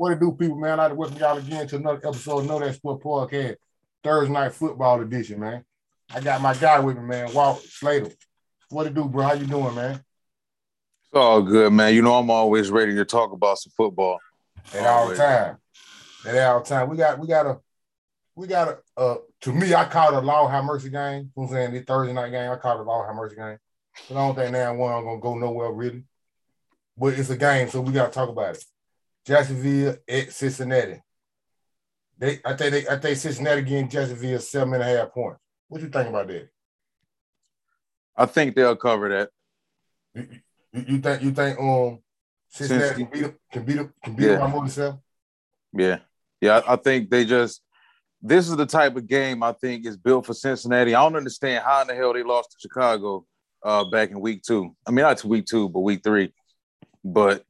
What it do, people, man? I'd like welcome y'all again to another episode of Know That Sport Podcast, Thursday night football edition, man. I got my guy with me, man, Walt Slater. What it do, bro? How you doing, man? It's all good, man. You know I'm always ready to talk about some football. And all the time. At all time. We got we got a we got a uh to me, I call it a Law High Mercy game. You know I'm saying? The Thursday night game, I call it a Law High Mercy game. But I don't think now one I'm gonna go nowhere really. But it's a game, so we gotta talk about it. Jacksonville at Cincinnati. They, I think they, I think Cincinnati getting Jacksonville seven and a half points. What you think about that? I think they'll cover that. You, you, you think you think um Cincinnati can beat them can beat them can beat yeah. them by more than seven? Yeah, yeah. I, I think they just this is the type of game I think is built for Cincinnati. I don't understand how in the hell they lost to Chicago uh, back in week two. I mean, not to week two, but week three. But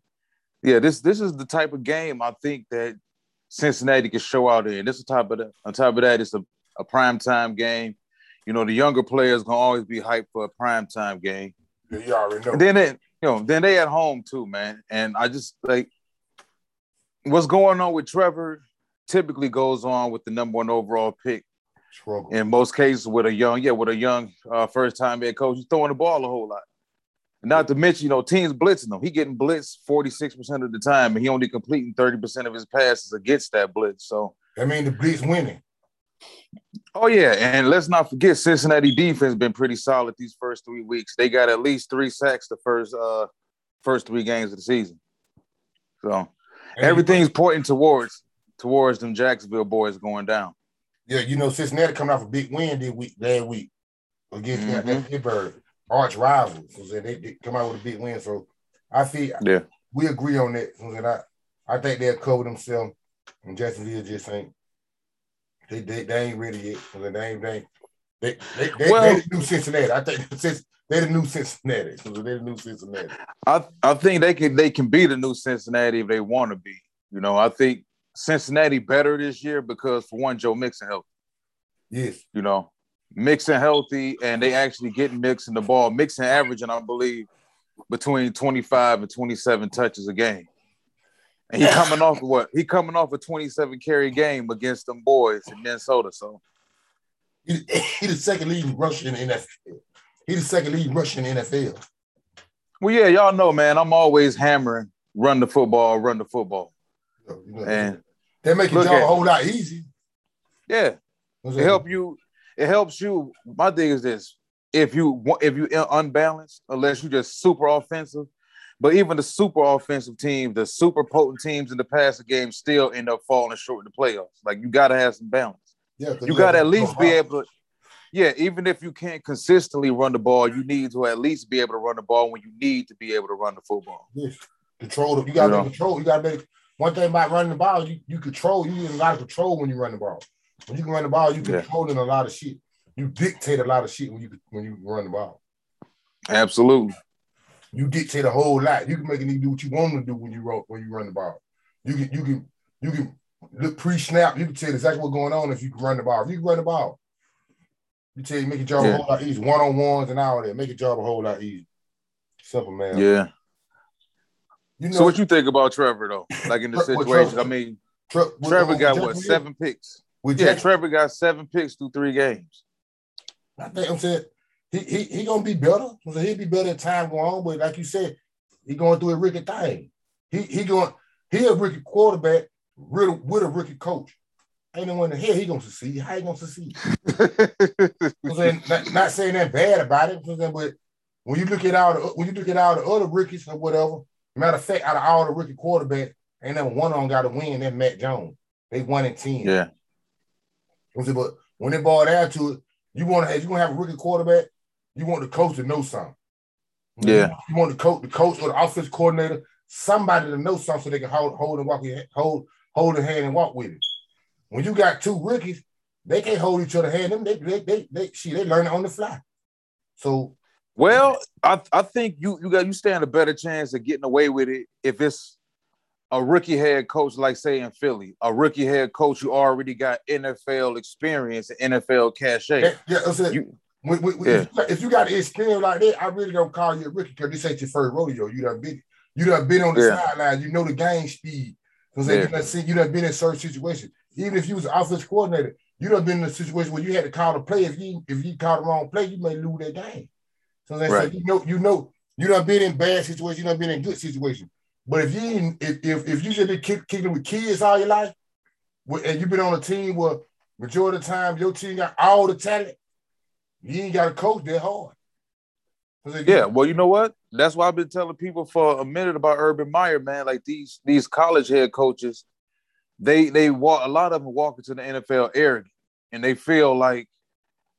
yeah, this this is the type of game I think that Cincinnati can show out in. This is top of that. On top of that, it's a, a prime time game. You know, the younger players gonna always be hyped for a prime time game. Yeah, you already know. And then it, you know, then they at home too, man. And I just like what's going on with Trevor typically goes on with the number one overall pick. In most cases, with a young, yeah, with a young uh, first time head coach, he's throwing the ball a whole lot. Not to mention, you know, teams blitzing him. He getting blitzed 46% of the time, and he only completing 30% of his passes against that blitz. So I mean the blitz winning. Oh yeah, and let's not forget Cincinnati defense been pretty solid these first three weeks. They got at least three sacks the first uh first three games of the season. So everything's pointing towards towards them Jacksonville boys going down. Yeah, you know Cincinnati coming off a big win this week last week against mm-hmm. Pittsburgh arch rivals. So they, they come out with a big win. So I feel yeah, we agree on that. So I I think they'll cover themselves. And Jacksonville just ain't they they, they ain't ready yet. So they ain't they they they, they, well, they the new Cincinnati. I think since they're the new Cincinnati. So they're the new Cincinnati. I I think they can they can be the new Cincinnati if they want to be. You know, I think Cincinnati better this year because for one, Joe Mixon helped. Yes. You know, Mixon healthy, and they actually getting Mixon the ball. Mixon averaging, I believe, between 25 and 27 touches a game. And he coming off of what? He coming off a 27 carry game against them boys in Minnesota. So he, he the second leading rusher in the NFL. He the second leading rusher in the NFL. Well, yeah, y'all know, man. I'm always hammering, run the football, run the football. And they make your job a whole lot easy. Yeah. It help you it helps you. My thing is this: if you if you unbalanced, unless you just super offensive, but even the super offensive teams, the super potent teams in the passing game still end up falling short in the playoffs. Like you got to have some balance. Yeah, you got to at least be able to. Yeah, even if you can't consistently run the ball, you need to at least be able to run the ball when you need to be able to run the football. Yes. Control. You got to you know? control. You got to make one thing about running the ball. You, you control. You need a lot of control when you run the ball. When you can run the ball, you yeah. controlling a lot of shit. You dictate a lot of shit when you when you run the ball. Absolutely. You dictate a whole lot. You can make it do what you want to do when you run when you run the ball. You can you can you can look pre-snap. You can tell exactly what's going on if you can run the ball. If you can run the ball, you tell you make your job yeah. a whole lot easier. One on ones and all that make your job a whole lot easier. Simple man. Yeah. You know, so what you think about Trevor though? Like in the situation, I mean, Tre- Trevor got what seven picks? With yeah, Trevor got seven picks through three games. I think I'm saying he he he gonna be better. So he'll be better time go on. But like you said, he going through a rookie thing. He he going he a rookie quarterback with, with a rookie coach. Ain't no one in here he gonna succeed. How he gonna succeed? I'm saying, not, not, saying that bad about it, saying, but when you look at all the when you look at all the other rookies or whatever, matter of fact, out of all the rookie quarterbacks, ain't never one of them got a win. That Mac Jones. They won in ten. Yeah. But when it boiled down to it, you want to have you want to have a rookie quarterback. You want the coach to know something. Yeah. You want the coach, the coach or the offense coordinator, somebody to know something so they can hold, hold and walk, hold, hold a hand and walk with it. When you got two rookies, they can't hold each other hand. Them they they they, they she they learn it on the fly. So well, I, I think you you got you stand a better chance of getting away with it if it's a rookie head coach, like say in Philly, a rookie head coach who already got NFL experience and NFL cachet. Yeah, yeah, you, when, when, yeah. If you got experience like that, I really don't call you a rookie because this ain't your first rodeo. You done been, you done been on the yeah. sideline. You know the game speed. Because yeah. you done seen, you done been in certain situations. Even if you was an offense coordinator, you done been in a situation where you had to call the play. If you if you call the wrong play, you may lose that game. So right. you know, you know, you done been in bad situations, you done been in good situations. But if you if if, if you just been kick, kicking with kids all your life, and you've been on a team where majority of the time your team got all the talent, you ain't got to coach that hard. Yeah, well, you know what? That's why I've been telling people for a minute about Urban Meyer, man. Like these these college head coaches, they they walk a lot of them walk into the NFL arrogant, and they feel like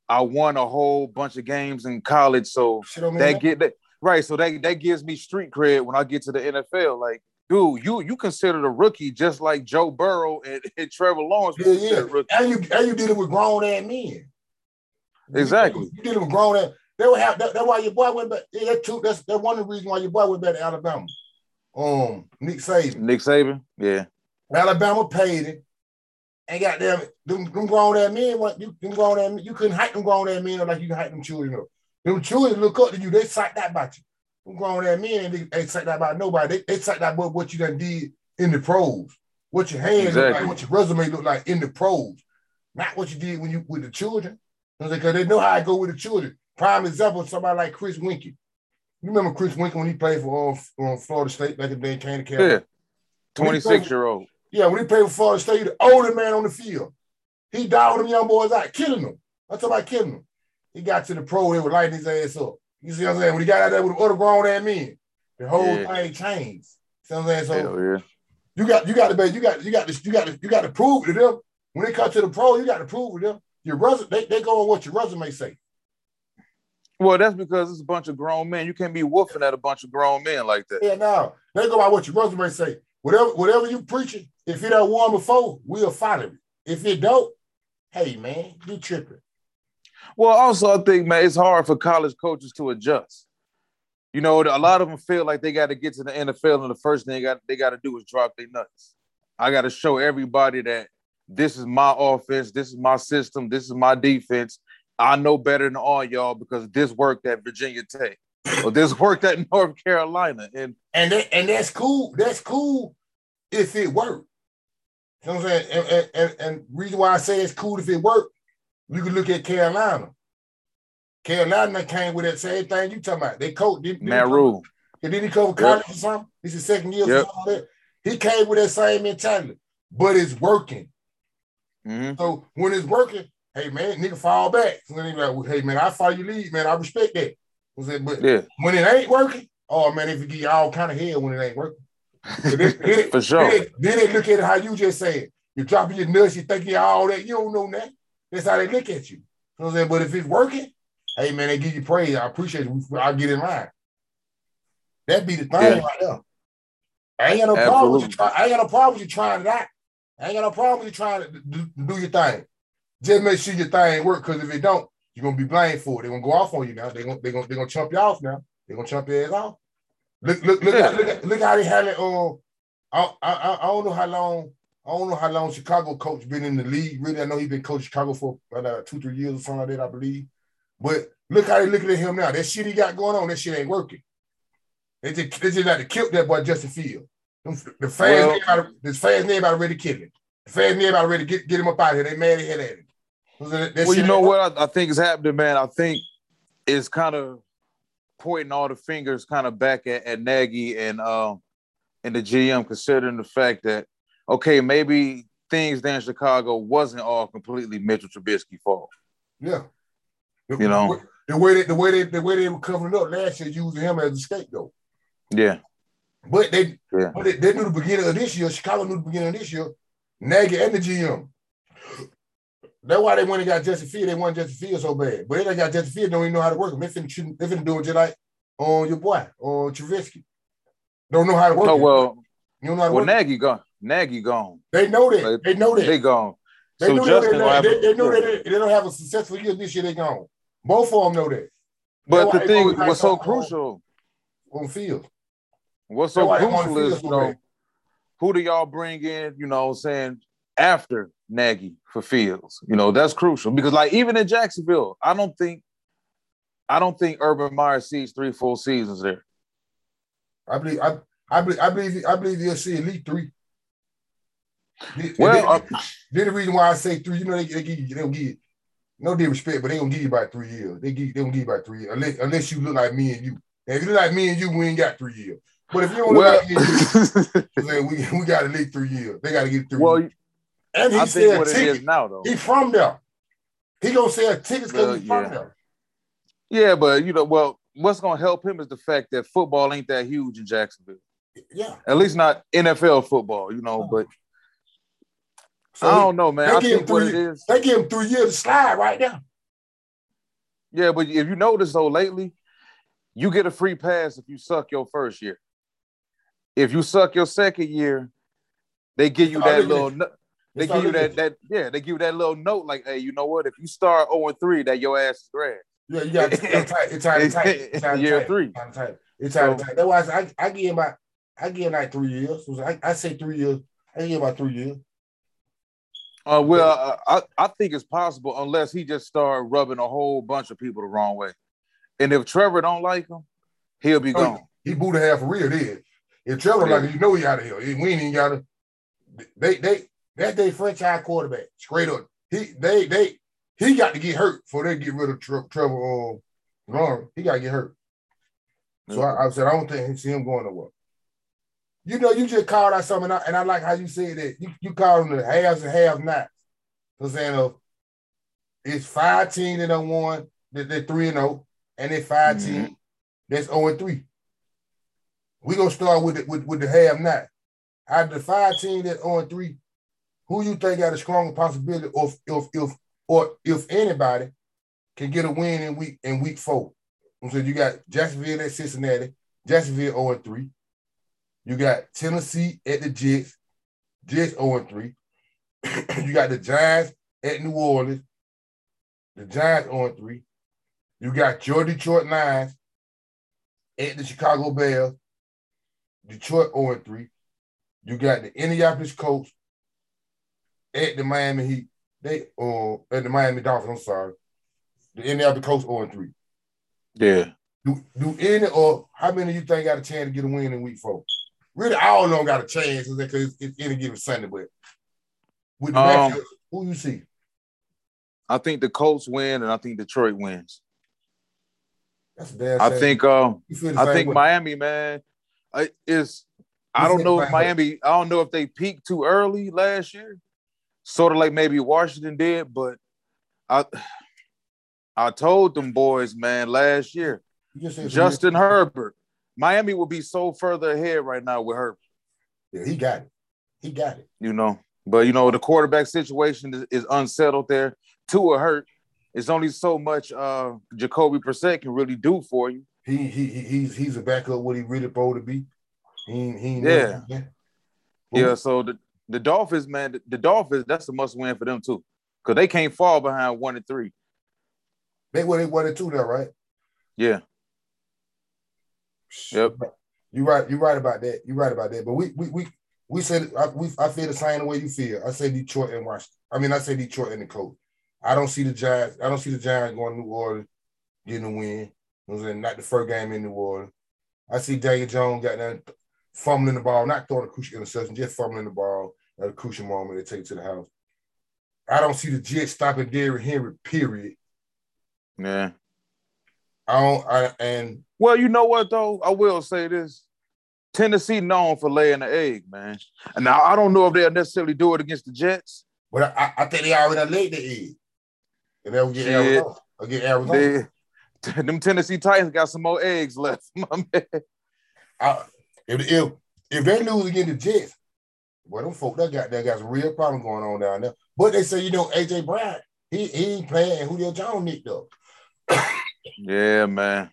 I won a whole bunch of games in college, so that get that right. So that that gives me street cred when I get to the NFL. Like, dude, you you considered a rookie just like Joe Burrow and, and Trevor Lawrence. Yeah, yeah. And you and you did it with grown ass men. Exactly. You, you did it with grown ass. They would have that, that's why your boy went back. Yeah, that two, that's that's one of the reasons why your boy went back to Alabama. Um, Nick Saban. Nick Saban, yeah. Alabama paid it. And goddamn it, them, them grown ass men, you them grown ass men, you couldn't hype them grown ass men like you can hype them children up. Them children look up to you, they cite that about you. Them grown ass men, and they, they cite that about nobody. They, they cite that about what you done did in the pros, what your hands exactly. look like, what your resume look like in the pros, not what you did when you with the children. Because they know how I go with the children. Prime example, somebody like Chris Weinke. You remember Chris Weinke when he played for uh, Florida State back in the day, came to Carolina? Yeah, 26 year old. Yeah, when he played for Florida State, the older man on the field. He dogged them young boys out, killing them. I'm talking about killing them. He got to the pro, they were lighting his ass up. You see what I'm saying? When he got out there with the other grown ass men, the whole yeah. thing changed. See what I'm saying? So yeah. you got you got to you got you got to you got to you got to prove to them. When they come to the pro, you got to prove to them. Your resume, they, they go on what your resume say. Well, that's because it's a bunch of grown men. You can't be woofing at a bunch of grown men like that. Yeah, no. They go by what your resume say. Whatever, whatever you preaching, if it ain't won before, we'll follow it. If it don't, hey man, you tripping. Well, also I think, man, it's hard for college coaches to adjust. You know, a lot of them feel like they got to get to the NFL, and the first thing they got they got to do is drop their nuts. I got to show everybody that this is my offense, this is my system, this is my defense, I know better than all y'all because this worked at Virginia Tech or this worked at North Carolina. And and that, and that's cool. That's cool if it worked. You know what I'm saying? And, and, and, and reason why I say it's cool if it worked, you can look at Carolina. Carolina came with that same thing you talking about. They coach didn't Matt Rhule. Did he cover college yep. or something? This is second year yep. He came with that same mentality, but it's working. Mm-hmm. So when it's working, hey man, nigga fall back. So then like, well, hey man, I follow you lead, man. I respect that. But yeah. when it ain't working, oh man, if you get all kind of hell when it ain't working. then, then, For sure. Then, then, they look at it how you just said. You're dropping your nuts, you think you all that. You don't know that. That's how they look at you. You know I'm saying? But if it's working, hey man, they give you praise. I appreciate it. I'll get in line. That'd be the thing yeah. right there. I ain't got no Absolutely. problem with you try, I ain't got no problem with you trying it out. I ain't got no problem with you trying to do, do your thing. Just make sure your thing work, because if it don't, you're gonna be blamed for it. They're gonna go off on you now. They're gonna they're gonna they're gonna chump you off now. They're gonna chump your ass off. Look look look, yeah. at, look, look how they had it. Um, I, I I don't know how long. I don't know how long Chicago coach been in the league. Really, I know he's been coaching Chicago for about two, three years or something like that, I believe. But look how they looking at him now. That shit he got going on, that shit ain't working. They just, they just like to kill that boy Justin Field. The fans, well, about, the fans name about ready to kill him. The fans name about ready to get, get him up out here. They mad head at him well, you know what I, I, think is happening, man. I think it's kind of pointing all the fingers kind of back at, at Nagy and um and the GM, considering the fact that okay, maybe things there in Chicago wasn't all completely Mitchell Trubisky fault. Yeah, the, you know the way they, the way they the way they were covering up last year, using him as a scapegoat. Yeah, but they yeah. but they, they knew the beginning of this year. Chicago knew the beginning of this year. Nagy and the GM that's why they went and got Justin Field. They want Justin Field so bad. But they got Justin Field, don't even know how to work him. They finna, they finna do it just like on your boy, on Trubisky. Don't know how to work Oh, well, you know how to well, work Nagy gone. Nagy gone. They know that. they know that. They gone. They so know Justin that they, they, they, know that they, they, don't have a successful year this year. They gone. Both of them know that. But the thing, what's so crucial on, field. What's so crucial is, you know, who do y'all bring in? You know, saying after Nagy for Fields. You know, that's crucial because like even in Jacksonville, I don't think I don't think Urban Meyer sees three full seasons there. I believe I, I believe I believe I believe he'll see at least three. Well, then, uh, then, the reason why I say three, you know, they, they give you, they don't give you, no disrespect, but they gonna give you about three years. They give, they gonna give you about three years, unless, unless you look like me and you. And if you look like me and you, we ain't got three years. But if you don't well, look like me and you, we, we got at least three years. They got to get three. Well, years. and he I said what ticket. it is now, though. He from there. He gonna sell tickets because well, he from there. Yeah, but you know, well, what's gonna help him is the fact that football ain't that huge in Jacksonville. Yeah. At least not NFL football, you know, but so I don't know, man. I think what it is. They give him three years to slide right now. Yeah, but if you notice though, lately, you get a free pass if you suck your first year. If you suck your second year, they give you that little. No, they give you that that yeah. They give you that little note like, hey, you know what? If you start zero oh and three, that your ass is grass. Yeah, you got it's tight. It's time to tight. It's time year tight. three. It's time to tight. It's time to tight. That's why I, I give him about I give him like three years. I, I say three years. I give him about three years. Uh, well, I, I think it's possible unless he just started rubbing a whole bunch of people the wrong way. And if Trevor don't like him, he'll be oh, gone. He, booed a half for real then. If Trevor yeah. like him, you know he out of here. We ain't even got to. They they that day franchise quarterback straight up. He they they he got to get hurt before they get rid of Trevor um, Lawrence. He got to get hurt. So. I, I, said I don't think he see him going to work. You know, you just called out something, and I, and I like how you said that. You, you called them the halves and half nots. So saying of it's five teams that don't won, that they're three and zero, oh, and it's 5 mm-hmm. teams that's zero and three. We're gonna start with the, with, with the half not. Out of the five teams that on three, who you think got a stronger possibility of if if or if anybody can get a win in week in week four? So you got Jacksonville at Cincinnati, Jacksonville 0 and 3. You got Tennessee at the Jets, Jets 0 and 3. you got the Giants at New Orleans, the Giants 0 and 3. You got your Detroit Lions at the Chicago Bears, Detroit 0 and 3. You got the Indianapolis Colts at the Miami Heat. They uh at the Miami Dolphins, I'm sorry. The Indianapolis Colts 0 and 3. Yeah. Do do any or how many of you think got a chance to get a win in week four? Really, all of them got a chance because it's, it's any given Sunday, but with the um, matchup, who you see? I think the Colts win, and I think Detroit wins. That's bad. I think um, I think way. Miami, man, is I don't know if Miami. I don't know if they peaked too early last year, sort of like maybe Washington did. But I, I told them boys, man, last year, Justin Herbert, Miami will be so further ahead right now with Herbert. Yeah, he got it. He got it. You know, but you know the quarterback situation is, is unsettled there. Tua hurt. It's only so much uh Jacoby Brissett can really do for you. He he he's he's a backup what he really supposed to be. He he yeah. Yeah, so the, the Dolphins, man, the, the Dolphins, that's a must win for them too. Because they can't fall behind one and three. They were one and two now, right? Yeah. Yep. You're right. You're right about that. You're right about that. But we we we we said I, we, I feel the same way you feel. I say Detroit and Washington. I mean, I say Detroit and the coach. I don't see the Giants. I don't see the Giants going to New Orleans getting a win. Not the first game in New Orleans. I see Daniel Jones got that fumbling the ball, not throwing a crucial interception, just fumbling the ball at a crucial moment to take it to the house. I don't see the Jets stopping Derrick Henry. Period. Yeah. I don't. I and well, you know what though, I will say this: Tennessee known for laying the egg, man. And now I don't know if they'll necessarily do it against the Jets. But I, I think they already laid the egg. And they'll get Arizona. They'll get Arizona. They, them Tennessee Titans got some more eggs left, my man. I, if, if if they lose against the Jets, well, them folk that got that got some real problem going on down there. But they say, you know, AJ Brown, he, he ain't playing and Julio Jones nicked up. yeah, man.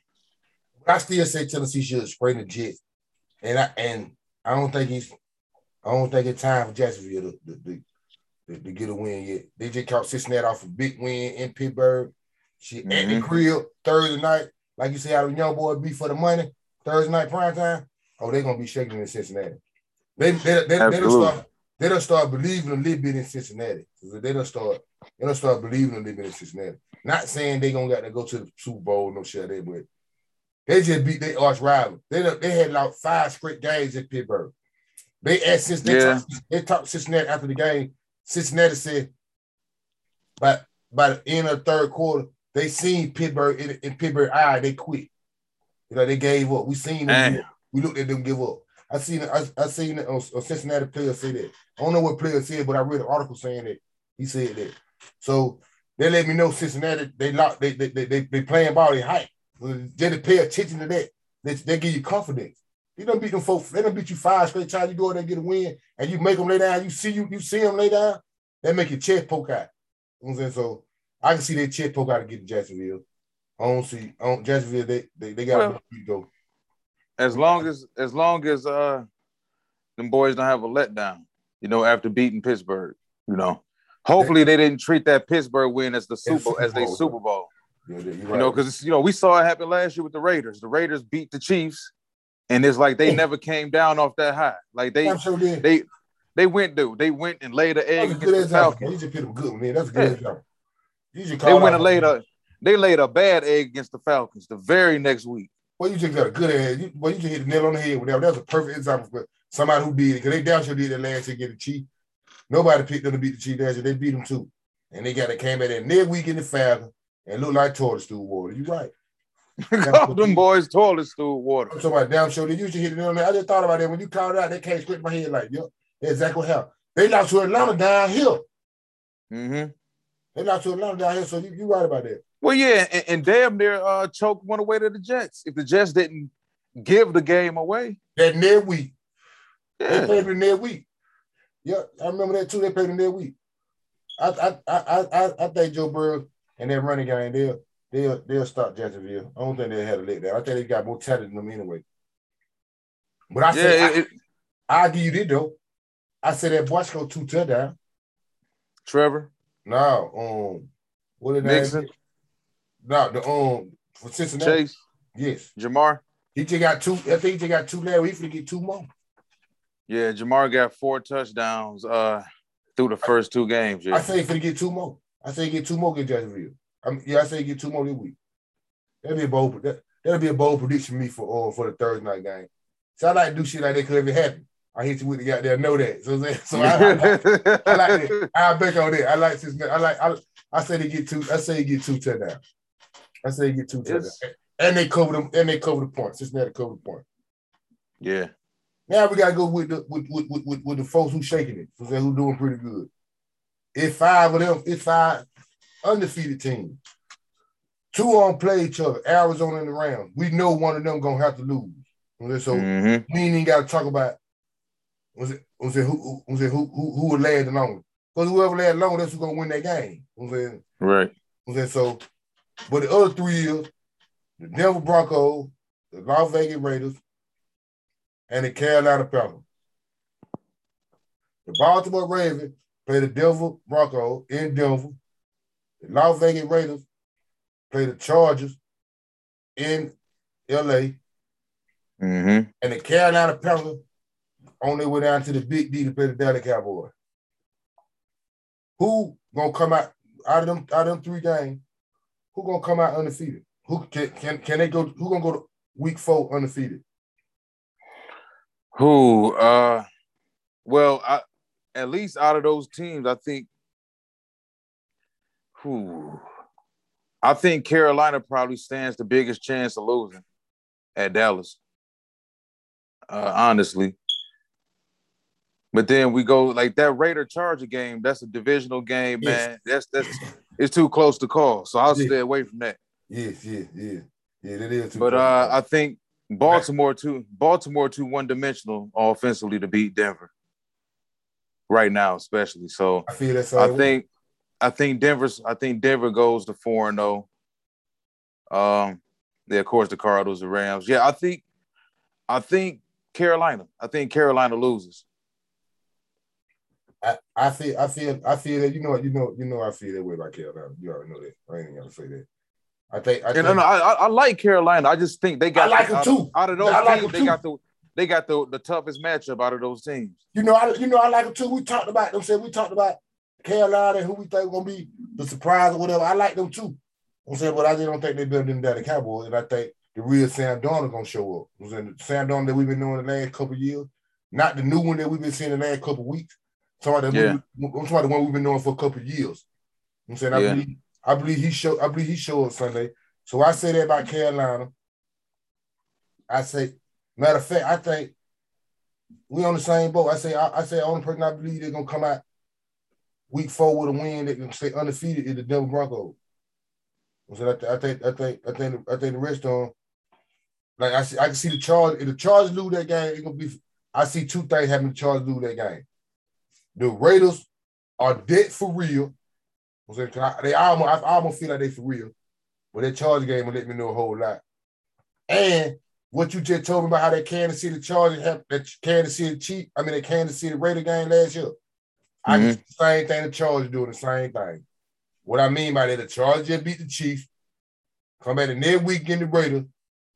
But I still say Tennessee should spray the Jets. And I and I don't think he's I don't think it's time for Jacksonville to, to, to, to get a win yet. They just caught Cincinnati off a big win in Pittsburgh. She mm-hmm. at the crib Thursday night, like you say, how the young boy be for the money. Thursday night prime time. Oh, they're gonna be shaking in Cincinnati. They they they, they don't start they don't start believing a little bit in Cincinnati. They don't start they don't start believing a little bit in Cincinnati. Not saying they gonna got to go to the Super Bowl, no shit there, but they just beat their arch rival. They they had like five straight games at Pittsburgh. They asked since they, yeah. talked, they talked Cincinnati after the game. Cincinnati said, by by the end of the third quarter, they seen Pittsburgh in, in Pittsburgh eye, they quit. You know, they gave up. We seen them. We looked at them give up. I seen I, I seen a, a Cincinnati player say that. I don't know what player said, but I read an article saying that he said that. So they let me know Cincinnati they lock they they they, they, they playing ball they hype. They to pay attention to that. They, they give you confidence. You don't beat them folks. They don't beat you five straight times. You go in there get a win, and you make them lay down. You see you you see them lay down. They make your chest poke out. You know what I'm saying? So I can see their chest poke out to get Jacksonville. I don't see I don't, Jacksonville. They they, they got well, to go. As long as as long as uh them boys don't have a letdown, you know, after beating Pittsburgh, you know. Hopefully they didn't treat that Pittsburgh win as the Super as they Super Bowl. Yeah, right. You know, because you know we saw it happen last year with the Raiders. The Raiders beat the Chiefs, and it's like they never came down off that high. Like they sure they they went dude. They went and laid an egg against the Falcons. You just put them good, man. That's good. Yeah. They went and laid a they laid a bad egg against the Falcons the very next week. Well, you just got a good egg. You, well, you just hit the nail on the head that. That's a perfect example for somebody who did it because they down sure did it last year get the Chief. Nobody picked them to beat the Chief last year. They beat them too, and they got it came at that next week in the Falcons and look like toilet stool water. You right. Call them boys toilet stool water. I'm talking about damn sure they usually hit it on there. I just thought about that when you called out. They came straight in my head like, yep, exactly how they lost to Atlanta down here. Mm-hmm. They lost to Atlanta down here, so you you right about that. Well, yeah, and, and damn near uh, choked one away to the Jets. If the Jets didn't give the game away, that near week, yeah. they played the near week. Yeah, I remember that too. They played the near week. I I I I, I think Joe Burrow and that running game, they'll they'll they'll stop Jacksonville. I don't think they had a leg there. I think they got more talent than them anyway. But I said yeah, it, I, will give you this though. I said that boy go two touchdown. Trevor? No, um, what did Mixon? No, the um for Cincinnati. Chase. Yes. Ja'Marr. He just got two. I think he just got two left. He finna get two more. Yeah, Ja'Marr got four touchdowns uh through the first two games. Yeah. I say he finna get two more. I say get two more against Jacksonville. I mean, yeah, I say get two more this week. That'll be a bold. That, that'll be a bold prediction for me for uh, for the Thursday night game. So I like to do shit like that because if it happen, I hit you with the goddamn know that. So, so I, I, I, I like it. I bet on that. I like this. I like. I, I say they get two. I say they get two touchdowns. I say they get two touchdowns, and they cover them. And they cover the points. Cincinnati cover the point. Yeah. Now we gotta go with the with with, with, with the folks who shaking it, who doing pretty good. It's five of them. It's five undefeated teams. Two on play each other. Arizona in the round. We know one of them gonna have to lose. So mm-hmm. we ain't even got to talk about was it was it who was it who who, who would last the longest? Because whoever last longer, that's who's gonna win that game. Was it right? Was it so? But the other three years, the Denver Broncos, the Las Vegas Raiders, and the Carolina Panthers. The Baltimore Ravens play the Denver Broncos in Denver. The Las Vegas Raiders play the Chargers in LA. Mm-hmm. And the Carolina Panthers on their way down to the Big D to play the Dallas Cowboys. Who gonna come out out of them out of them three games? Who gonna come out undefeated? Who can can, can they go? Who gonna go to week four undefeated? Who? Uh, well, I, at least out of those teams, I think. Who? I think Carolina probably stands the biggest chance of losing at Dallas. Uh, honestly. But then we go like that Raider Charger game. That's a divisional game, man. Yes. That's that's it's too close to call. So I'll stay away from that. Yes, yeah, yeah, yeah. It is. but uh, I think Baltimore too. Baltimore too one dimensional offensively to beat Denver right now, especially. So I feel that's. I think, I think Denver's. I think Denver goes to four and zero. Oh. Um, yeah, of course the Cardinals, the Rams. Yeah, I think, I think Carolina. I think Carolina loses. I, I feel, I feel, I feel that you know, you know, you know, I feel that way about Carolina. You already know that. I ain't gonna say that. I think. I, think, no, no, I, I like Carolina. I just think they got. I like them too. Out of those I like teams, they got the they got the, the toughest matchup out of those teams. You know, I you know I like them too. We talked about them. Said we talked about Carolina who we think gonna be the surprise or whatever. I like them too. I'm saying, but I just don't think they're better than the Cowboys. And I think the real Sam Darnold gonna show up. I'm saying Sam Darnold that we've been knowing the last couple years. not the new one that we've been seeing the last couple weeks. About Yeah. we, I'm talking about the one we've been knowing for a couple of years. I'm saying I Yeah. believe I believe he showed I believe he showed up Sunday. So I say that about Carolina. I say, matter of fact, I think we on the same boat. I say I, I say the only person I believe they're gonna come out week four with a win that can stay undefeated is the Denver Broncos. So I, th- I think I think I think I think the rest them, like I see I can see the charge. If the Chargers lose that game, it's gonna be. I see two things happening. The Chargers lose that game. The Raiders are dead for real. I'm saying, I- They almost I almost feel like they for real, but that Chargers game will let me know a whole lot. And what you just told me about how that Kansas City Chargers have that Kansas City Chief, I mean that Kansas City Raider game last year. I can see the same thing the Chargers doing the same thing. What I mean by that, the Chargers just beat the Chiefs, come back the next week in the Raiders,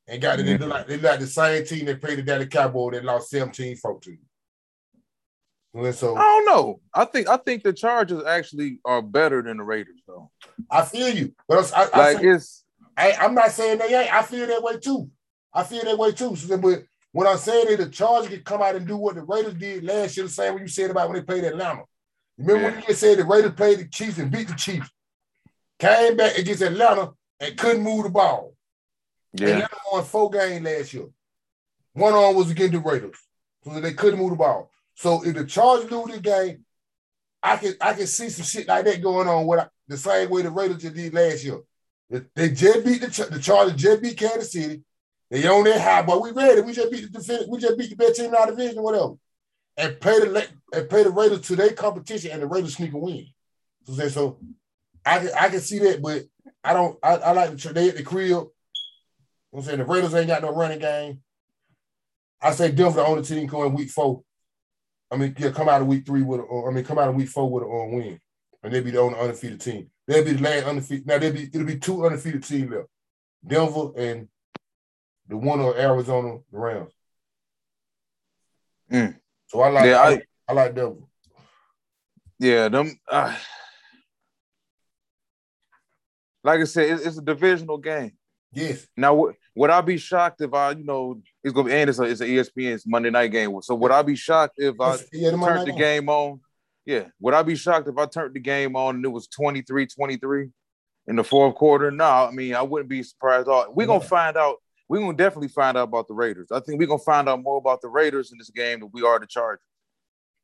and got it. They mm-hmm. look like they look like the same team that played the Dallas Cowboys that lost 17-14. And so I don't know. I think I think the Chargers actually are better than the Raiders, though. I feel you, but I, I, Like say- it's I, I'm not saying they ain't. I feel that way too. I feel that way too. So, but what I'm saying is the Chargers can come out and do what the Raiders did last year, the same way you said about when they played Atlanta. Remember when you just said the Raiders played the Chiefs and beat the Chiefs, came back against Atlanta and couldn't move the ball. yeah, Atlanta won four games last year. One on was against the Raiders, so they couldn't move the ball. So if the Chargers lose this game, I can I can see some shit like that going on. What the same way the Raiders did last year. They- just beat the the Chargers just beat Kansas City. They on that high, but we ready. We just beat the defend, we just beat the best team in our division, whatever, and play the and play the Raiders to their competition, and the Raiders sneak a win. So, so I can I can see that, but I don't. I, I like the they at the crib. I'm saying the Raiders ain't got no running game. I say Denver the only team going week four. I mean, yeah, come out of week three with, a, or, I mean, come out of week four with a uh, win, and they'll be the only undefeated team. They'll be the last undefeated. Now they'll be it'll be two undefeated teams left, Denver and the one of Arizona the Rams. Mm. So I like Yeah, I, I- I like Denver. yeah. Them. Uh, like I said, it's, it's a divisional game. Yes, Now, would, would I be shocked if I, you know, it's gonna be and it's a, it's a ESPN it's Monday night game. So would I be shocked if I yeah, the turned the game on? Yeah. Would I be shocked if I turned the game on and it was 23-23 in the fourth quarter? No, I mean I wouldn't be surprised at all. We're gonna No. find out. We're gonna definitely find out about the Raiders. I think we're gonna find out more about the Raiders in this game than we are the Chargers.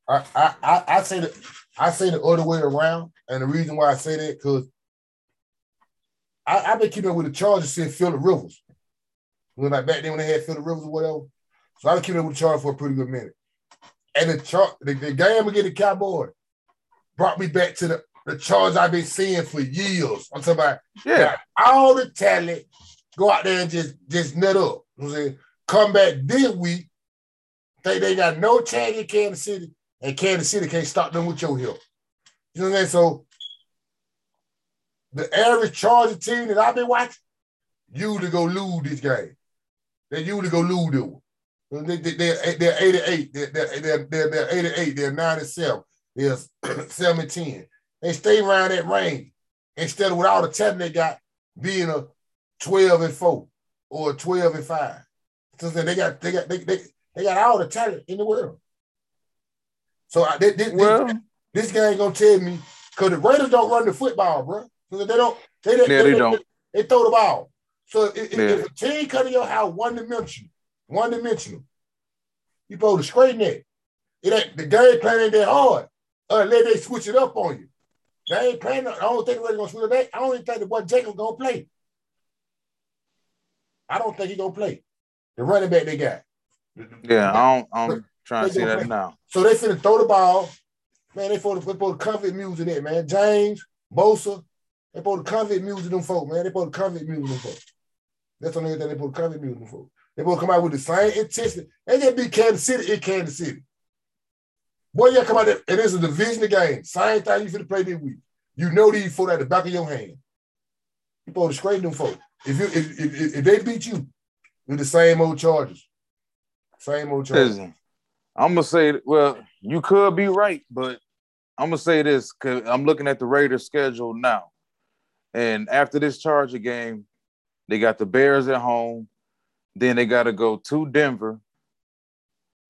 I, I, I, say the I say the other way around, and the reason why I say that because I, I've been keeping up with the Chargers since Philip Rivers. When like back then when they had Philip Rivers or whatever, so I've been keeping up with the Chargers for a pretty good minute. And the char- the, the game against the Cowboys brought me back to the the Chargers I've been seeing for years. I'm talking about Yeah. all the talent, go out there and just just nut up. You know what I'm saying? Come back this week, think they got no chance in Kansas City, and Kansas City can't stop them with your help. You know what I'm saying? So the average Charger team that I've been watching, you to go lose this game. They usually go one. They, they, they're, they're 88. They're, they're, they're, they're, they're 88. They're 97. They're 7 and 10. They stay around that range instead of with all the talent they got being a 12 and 4 or a 12 and 5. So they got they got they, they, they got all the talent in the world. So I, they, they, Well, this game gonna tell me because the Raiders don't run the football, bro. They don't. They, they, Yeah, they don't. They, throw the ball. So if, if- Yeah. if a team come to your house one dimensional, one dimensional, you supposed to straighten that. It ain't the game plan ain't that hard uh, unless they switch it up on you. They ain't playing. I don't think they're gonna switch it up. I don't even think the boy Jacob gonna play. I don't think he gonna play. The running back they got. yeah, I don't, I'm trying to see that play. now. So they finna throw the ball. Man, they supposed the to convict music in it, man. James, Bosa, they supposed the convict music them folk, man. They supposed the convict music them folk. That's the only thing they to convict music folk. They to come out with the same intensity. They beat Kansas City in Kansas City. Boy, you come out there, and it's a division game. Same thing you finna play this week. You know these folk at the back of your hand. You supposed to straighten them folk. If you if, if, if, they beat you with the same old charges, same old charges. I'm gonna say, well, you could be right, but I'm gonna say this because I'm looking at the Raiders' schedule now, and after this Charger game, they got the Bears at home, then they got to go to Denver,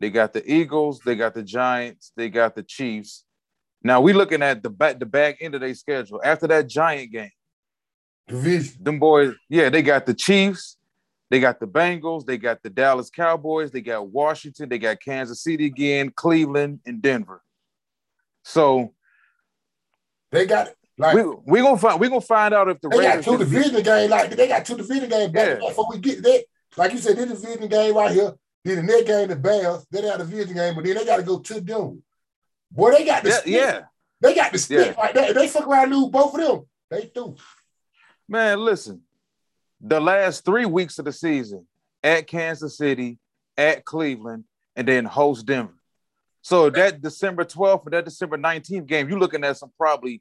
they got the Eagles, they got the Giants, they got the Chiefs. Now we looking at the back the back end of their schedule. After that Giant game, Division. them boys, yeah, they got the Chiefs, they got the Bengals, they got the Dallas Cowboys, they got Washington, they got Kansas City again, Cleveland, and Denver. So They got like we we gonna find we gonna find out if the they got two division games. Like they got two division games back Yeah. back before we get that. Like you said, this division game right here. Then the next game, the Bears. Then they got a division game, but then they got to go to them. Boy, they got the yeah, stick. yeah. They got the stick Yeah. like that. If they fuck around lose both of them, they do. Man, listen. The last three weeks of the season at Kansas City, at Cleveland, and then host Denver. So that December 12th and that December 19th game, you're looking at some probably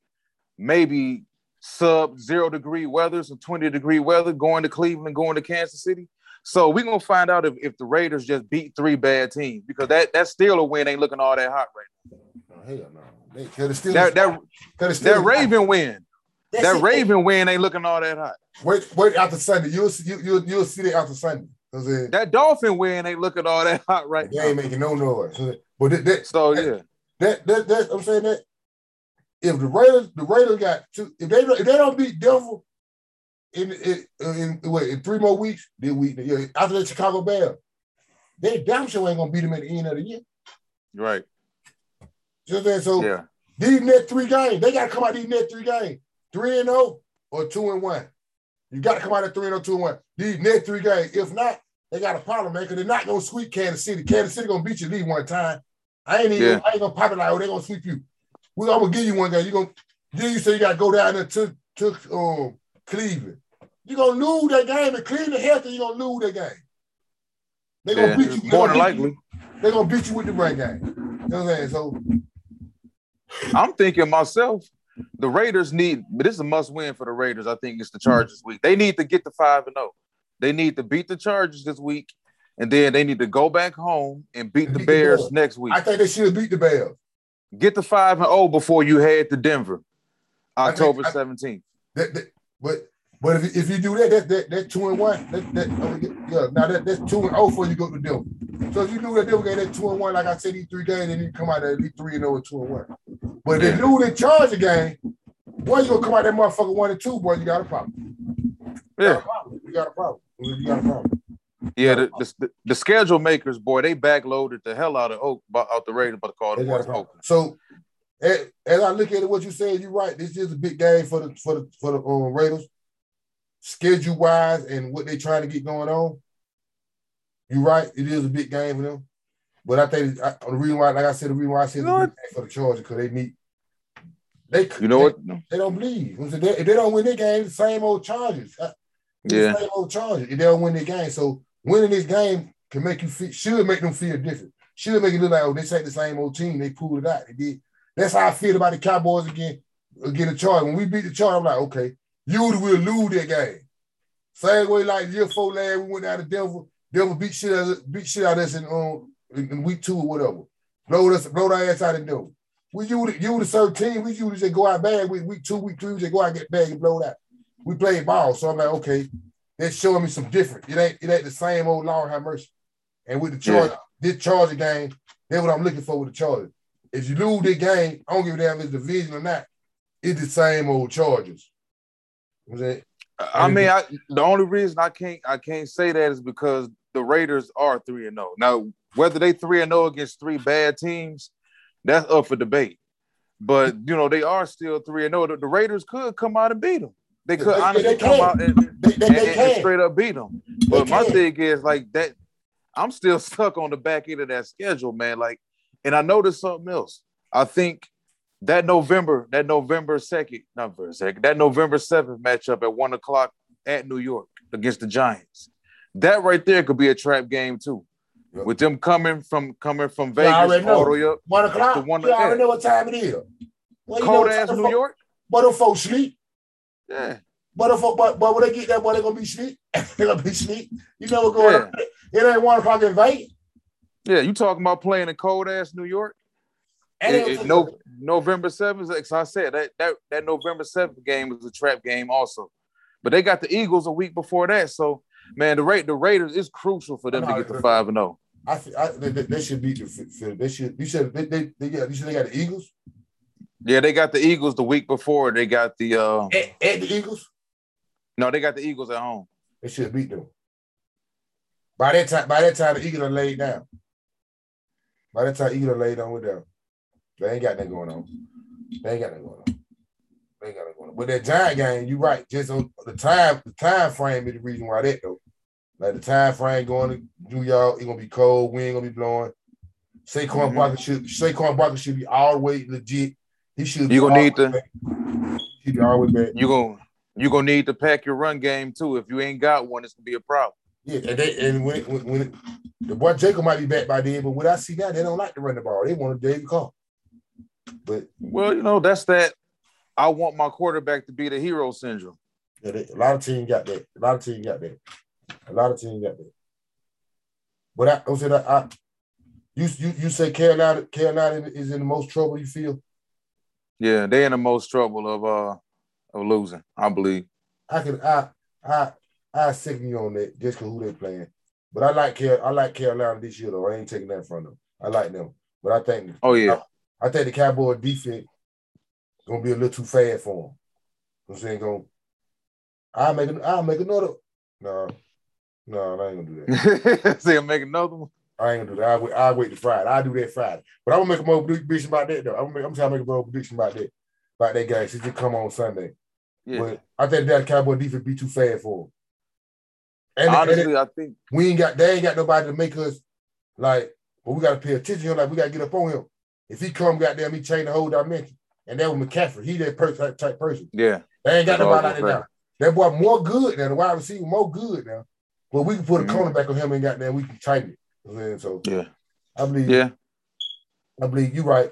maybe sub zero degree weather, some 20 degree weather going to Cleveland, going to Kansas City. So we're gonna find out if, if the Raiders just beat three bad teams because that that's still a win ain't looking all that hot right Oh, hell no. They could have now. That that, could have still that Raven win, that. Raven win ain't looking all that hot. Wait, wait after Sunday. You'll see you, you'll, you'll see that after Sunday. Cause they, That Dolphin win ain't looking all that hot right they now. ain't making no noise. But that, that, So yeah, that, that, that I'm saying that if the Raiders, the Raiders got two, if they don't- if they don't beat Denver in in in, wait, in three more weeks, then we yeah, after the Chicago Bears, they damn sure ain't gonna beat them at the end of the year. right. You know what I'm saying? So Yeah, these next three games, they gotta come out these next three games, three and zero or two and one. You got to come out at three and zero, two and one. These next three games, if not, they got a problem, man, because they're not gonna sweep Kansas City. Kansas City gonna beat you at least one time. I ain't even Yeah. I ain't gonna pop it like, oh, they gonna sweep you. We I'm gonna give you one guy. You gonna then you say you gotta go down there to to um Cleveland. You're gonna lose that game. If Cleveland healthy, you're gonna lose that game. They're gonna yeah. beat you. More than likely. They're gonna beat you with the run game. You know what I'm saying? So I'm thinking myself, the Raiders need, but this is a must win for the Raiders. I think it's the Chargers week. They need to get the five and zero. They need to beat the Chargers this week, and then they need to go back home and beat the Beat the Bears Bears. next week. I think they should beat the Bears. Get the five and zero before you head to Denver, October seventeenth. That, that, but but if, if you do that, that that that's two and one. That, that yeah, now that, that's two and oh before you go to Denver. So if you do that Denver game, that two and one. Like I said, these three games, then you come out at least three and oh and two and one. But if they lose the Charger game, boy, you gonna come out that motherfucker one and two, boy. You got a problem. You got Yeah, a problem. You got a problem. You got a problem. Yeah. The, the, the schedule makers, boy, they backloaded the hell out of Oak, out the Raiders, but called They the got a boys problem. Oakland. So as, as I look at it, what you said, you're right. This is a big game for the for the for the um, Raiders, schedule wise, and what they're trying to get going on. You're right. It is a big game for them. But I think I, the reason why, like I said, the reason why I said it's a big game for the Chargers because they need. They You know what? they, they don't believe. If they, if they don't win their game, the same old Chargers. Uh, Yeah. same old Chargers. If they don't win their game, so winning this game can make you feel should make them feel different. Should make it look like oh, this ain't the same old team. They pulled it out. They did. That's how I feel about the Cowboys again. Again, the Chargers. When we beat the Chargers, I'm like, okay, you will lose that game. Same way like year four last, we went out to Denver. Denver beat shit out of, beat shit out of us in, um, in, week two or whatever. Blow us, blow our ass out of Denver. We you you the certain team. We usually just go out bad. We week two, week three, we just go out and get bad and blow it out. We played ball, so I'm like, okay, that's showing me some different. It ain't it ain't the same old Lord have mercy. And with the charge, this Charger game, that's what I'm looking for with the Chargers. If you lose this game, I don't give a damn if it's division or not. It's the same old Chargers. You know I'm saying? I mean, I, the only reason I can't I can't say that is because the Raiders are three and zero. Now, whether they three and zero against three bad teams, that's up for debate. But you know, they are still three and zero. The, the Raiders could come out and beat them. They could They- they honestly come out and, They, and- they and can. straight up beat them. But my thing is like that. I'm still stuck on the back end of that schedule, man. Like, and I noticed something else. I think that November, that November second, not for a second, that November seventh matchup at one o'clock at New York against the Giants. That right there could be a trap game too. Yep. With them coming from coming from Vegas all the way up One o'clock. The one- you already know what time it is. Well, cold ass New York. But them folks sleep. Yeah, But if but, but when they get there, boy, they gonna be sleep. they gonna be sleep. You know what going Yeah. on? It ain't one o'clock in Vegas. yeah. You talking about playing in cold ass New York? And It- they it- no, November seventh. Like I said, that that that November seventh game was a trap game also. But they got the Eagles a week before that, so man, the rate the Raiders is crucial for them to get the five and oh. zero. I, I they, they should beat the. They should. You should. They, they, they got. You should. They got the Eagles. Yeah, they got the Eagles the week before. They got the uh at, at the Eagles. No, they got the Eagles at home. They should beat them. By that time, by that time, the Eagles are laid down. By that time, Eagles are laid down with them. They ain't got that going on. They ain't got that going on. They ain't got that going on. But that Giant game, you right. Just on the time, the time frame is the reason why that though. Like the time frame going to New York, it's gonna be cold, wind gonna be blowing. Saquon mm-hmm. Barkley should Saquon Barkley should be all the way legit. He should. You gonna need to. He be all the way back. You gonna you gonna need to pack your run game too. If you ain't got one, it's gonna be a problem. Yeah, and they and when when, when it, the boy Jacob might be back by then, but what I see now, they don't like to run the ball. They want a David Carr. But well, you know that's that. I want my quarterback to be the hero syndrome. Yeah, they, a lot of teams got that. A lot of teams got that. A lot of teams got that. But I, I said I, I you you you say Carolina Carolina is in the most trouble. You feel? Yeah, they in the most trouble of uh of losing. I believe. I can I I I second you on that just because who they playing. But I like Car- I like Carolina this year though. I ain't taking that from them. I like them, but I think. Oh yeah. I, I think the Cowboy defense gonna be a little too fast for them. I'm saying, going, I'll make I'll make another. No, no, I ain't gonna do that. Say, make another one. I ain't gonna do that. I'll wait, I'll wait to Friday. I'll do that Friday. But I'm gonna make a more prediction about that though. I'm, gonna, I'm trying to make a more prediction about that, about that guy since it come on Sunday. Yeah. But I think that Cowboy defense be too fast for him. And, Honestly, and it, I think we ain't got they ain't got nobody to make us like, but we gotta pay attention to him. Like we gotta get up on him. If he come goddamn, he change the whole dimension. And that was McCaffrey. He that per- type, type person. Yeah. They ain't got nobody like that now. That boy more good now. The wide receiver more good now. But we can put a mm-hmm. cornerback on him and got there. We can tighten it. You know so yeah, I believe. Yeah, I believe you're right.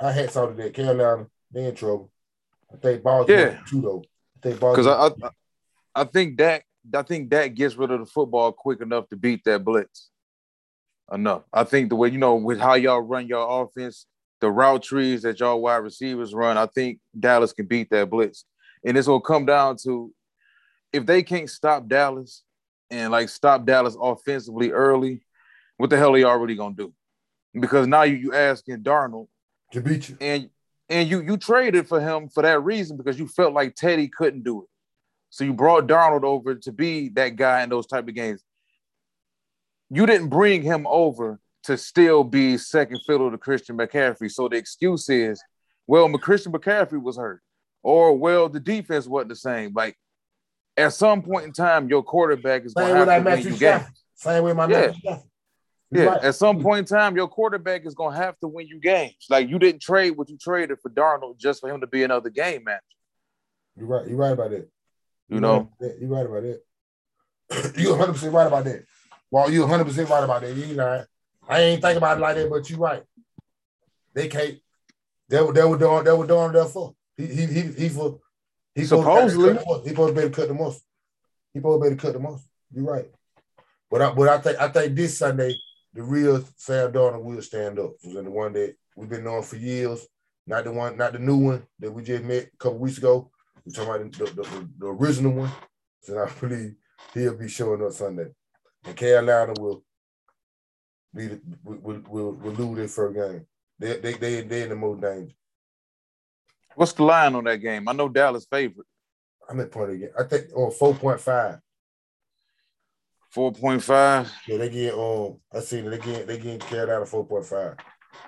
I had saw that Carolina they in trouble. I think Baltimore yeah. too though. I think because I, I I think that I think that gets rid of the football quick enough to beat that blitz. Enough. I think the way you know with how y'all run your offense, the route trees that y'all wide receivers run, I think Dallas can beat that blitz. And it's gonna come down to if they can't stop Dallas and like stop Dallas offensively early, what the hell are you already gonna do? Because now you you asking Darnold to beat you, and and you you traded for him for that reason because you felt like Teddy couldn't do it. So you brought Darnold over to be that guy in those type of games. You didn't bring him over to still be second fiddle to Christian McCaffrey. So the excuse is, well, Christian McCaffrey was hurt, or well, the defense wasn't the same. Like at some point in time, your quarterback is going to have to win you games. Same way my yeah. Yeah, right. at some point in time, your quarterback is going to have to win you games. Like you didn't trade what you traded for Darnold just for him to be another game manager. You're right. You're right about that. You know, you're right about that. you're 100 percent right about that. Well, you're 100 percent right about that. You know, I ain't think about it like that, but you're right. They can't. They were they were doing they were doing there for. He he he he for he supposedly he supposed to be able to cut the most. He supposed to be able to cut the most. You're right. But I but I think I think this Sunday the real Sam Darnold will stand up. Was the one that we've been knowing for years. Not the one, not the new one that we just met a couple weeks ago. We're talking about the, the, the original one. So I believe he'll be showing up Sunday. And Carolina will be the, will, will, will lose their first game. They they they they in the most danger. What's the line on that game? I know Dallas favorite. I'm at point again. I think on oh, four point five. Four point five. Yeah, they get um. I seen they get they getting carried out of four point five.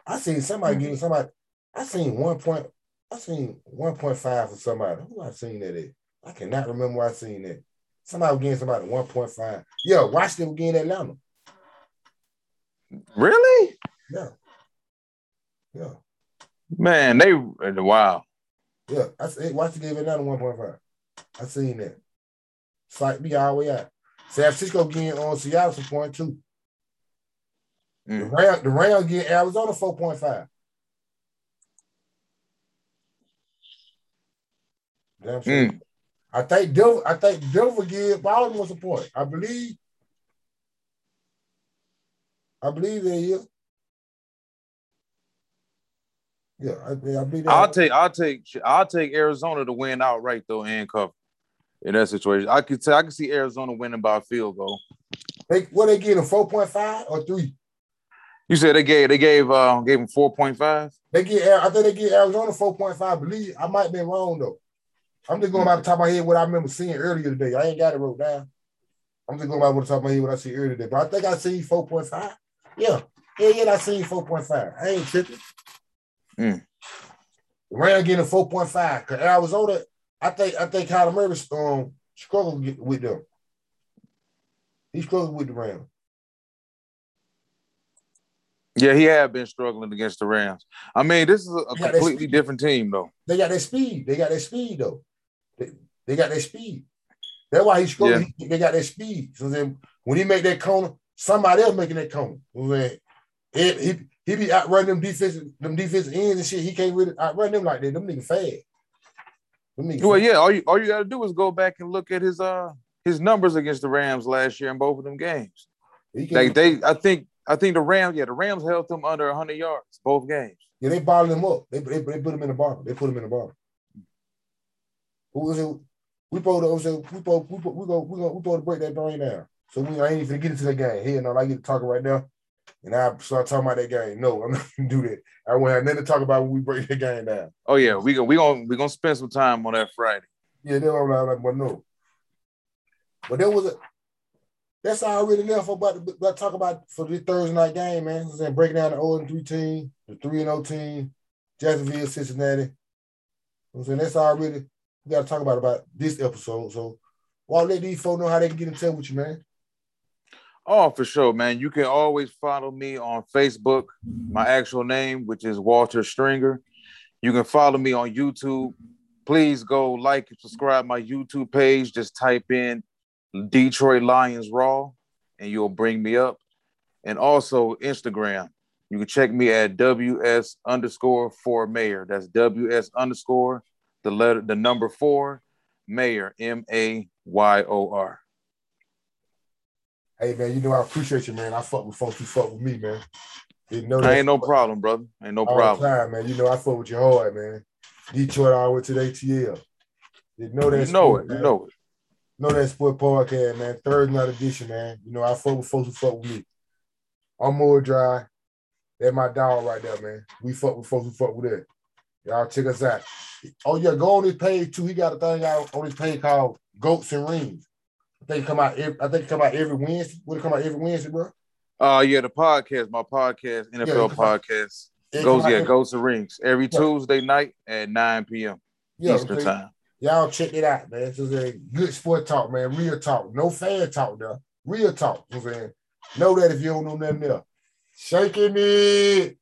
I seen somebody getting somebody. I seen one point. I seen one point five for somebody. Who I seen that at? I cannot remember where I seen that. Somebody was getting somebody one point five. Yeah, Washington was getting Atlanta. Really? Yeah. Yeah. Man, they wow. Yeah, I see. Washington gave Atlanta one point five. I seen that. Fight me all the way out. San Francisco getting on Seattle for point two. Mm. The Ram, the Rams getting Arizona four point five. Damn sure. Mm. I think Denver, I think Denver give Baltimore support. I believe. I believe they is. Yeah, I, I believe. I'll take, I'll take, I'll take Arizona to win outright though and cover in that situation. I could, say I could see Arizona winning by a field goal. They what they getting four point five or three? You said they gave they gave uh gave him four point five. They get I think they get Arizona four point five. Believe I might be wrong though. I'm just going by the top of my head what I remember seeing earlier today. I ain't got it wrote down. I'm just going by the top of my head what I see earlier today. But I think I see four point five. Yeah, yeah, yeah. I seen four point five. I ain't tripping. Mm. Rams getting a four point five. Cause Arizona, I think I think Kyler Murray um struggled with them. He struggled with the Rams. Yeah, he had been struggling against the Rams. I mean, this is a, completely different team, though. They got that speed. They got that speed, though. They, they got that speed. That's why he's struggling. Yeah. They got that speed. So then when he make that corner, somebody else making that corner. He, he, he be outrunning them defensive, them defensive ends and shit. He can't really outrun them like that. Them niggas fast. Well, yeah. All you all you got to do is go back and look at his uh his numbers against the Rams last year in both of them games. Like they, I think I think the Rams, yeah, the Rams held them under 100 yards both games. Yeah, they bottled them up. They, they, they put them in the bottle. They put them in the bottle. Who was it? We supposed to, we supposed, we we go, we go, we supposed to break that brain down. So we I ain't even get into that game. Here, no, I get to talking right now, and I start talking about that game. No, I'm not gonna do that. I won't have nothing to talk about when we break the game down. Oh yeah, we go, we gonna we gonna spend some time on that Friday. Yeah, what I'm like, but no. But there was a that's all I really left about to, about talk about for this Thursday night game, man. I'm breaking down the 0 3 team, the 3 0 team, Jacksonville, Cincinnati. I'm saying that's all I really we got to talk about about this episode. So, well, let these folks know how they can get in touch with you, man. Oh, for sure, man. You can always follow me on Facebook, my actual name, which is Walter Stringer. You can follow me on YouTube. Please go like and subscribe my YouTube page. Just type in Detroit Lions Raw, and you'll bring me up. And also Instagram. You can check me at WS underscore four mayor. That's WS underscore the letter the number four mayor M A Y O R. Hey man, you know I appreciate you, man. I fuck with folks who fuck with me, man. You know I ain't no problem, brother. Ain't no problem. Time, man. You know I fuck with you hard, man. Detroit all the way to the ATL. You know that. You know it. Man. You know it. Know that sport podcast, man. Third night edition, man. You know, I fuck with folks who fuck with me. I'm more dry. That's my dog right there, man. We fuck with folks who fuck with it. Y'all check us out. Oh yeah, go on his page too. He got a thing out on his page called Goats and Rings. Think come out. Every, I think come out every Wednesday. Would it come out every Wednesday, bro? Uh yeah, the podcast, my podcast, NFL yeah, podcast. Goes yeah, goats and Rings every yeah. Tuesday night at 9 p.m. Yeah, Eastern time. Y'all check it out, man. This is a good sport talk, man. Real talk. No fan talk though. Real talk. I'm saying? Know that if you don't know nothing else. Shaking it.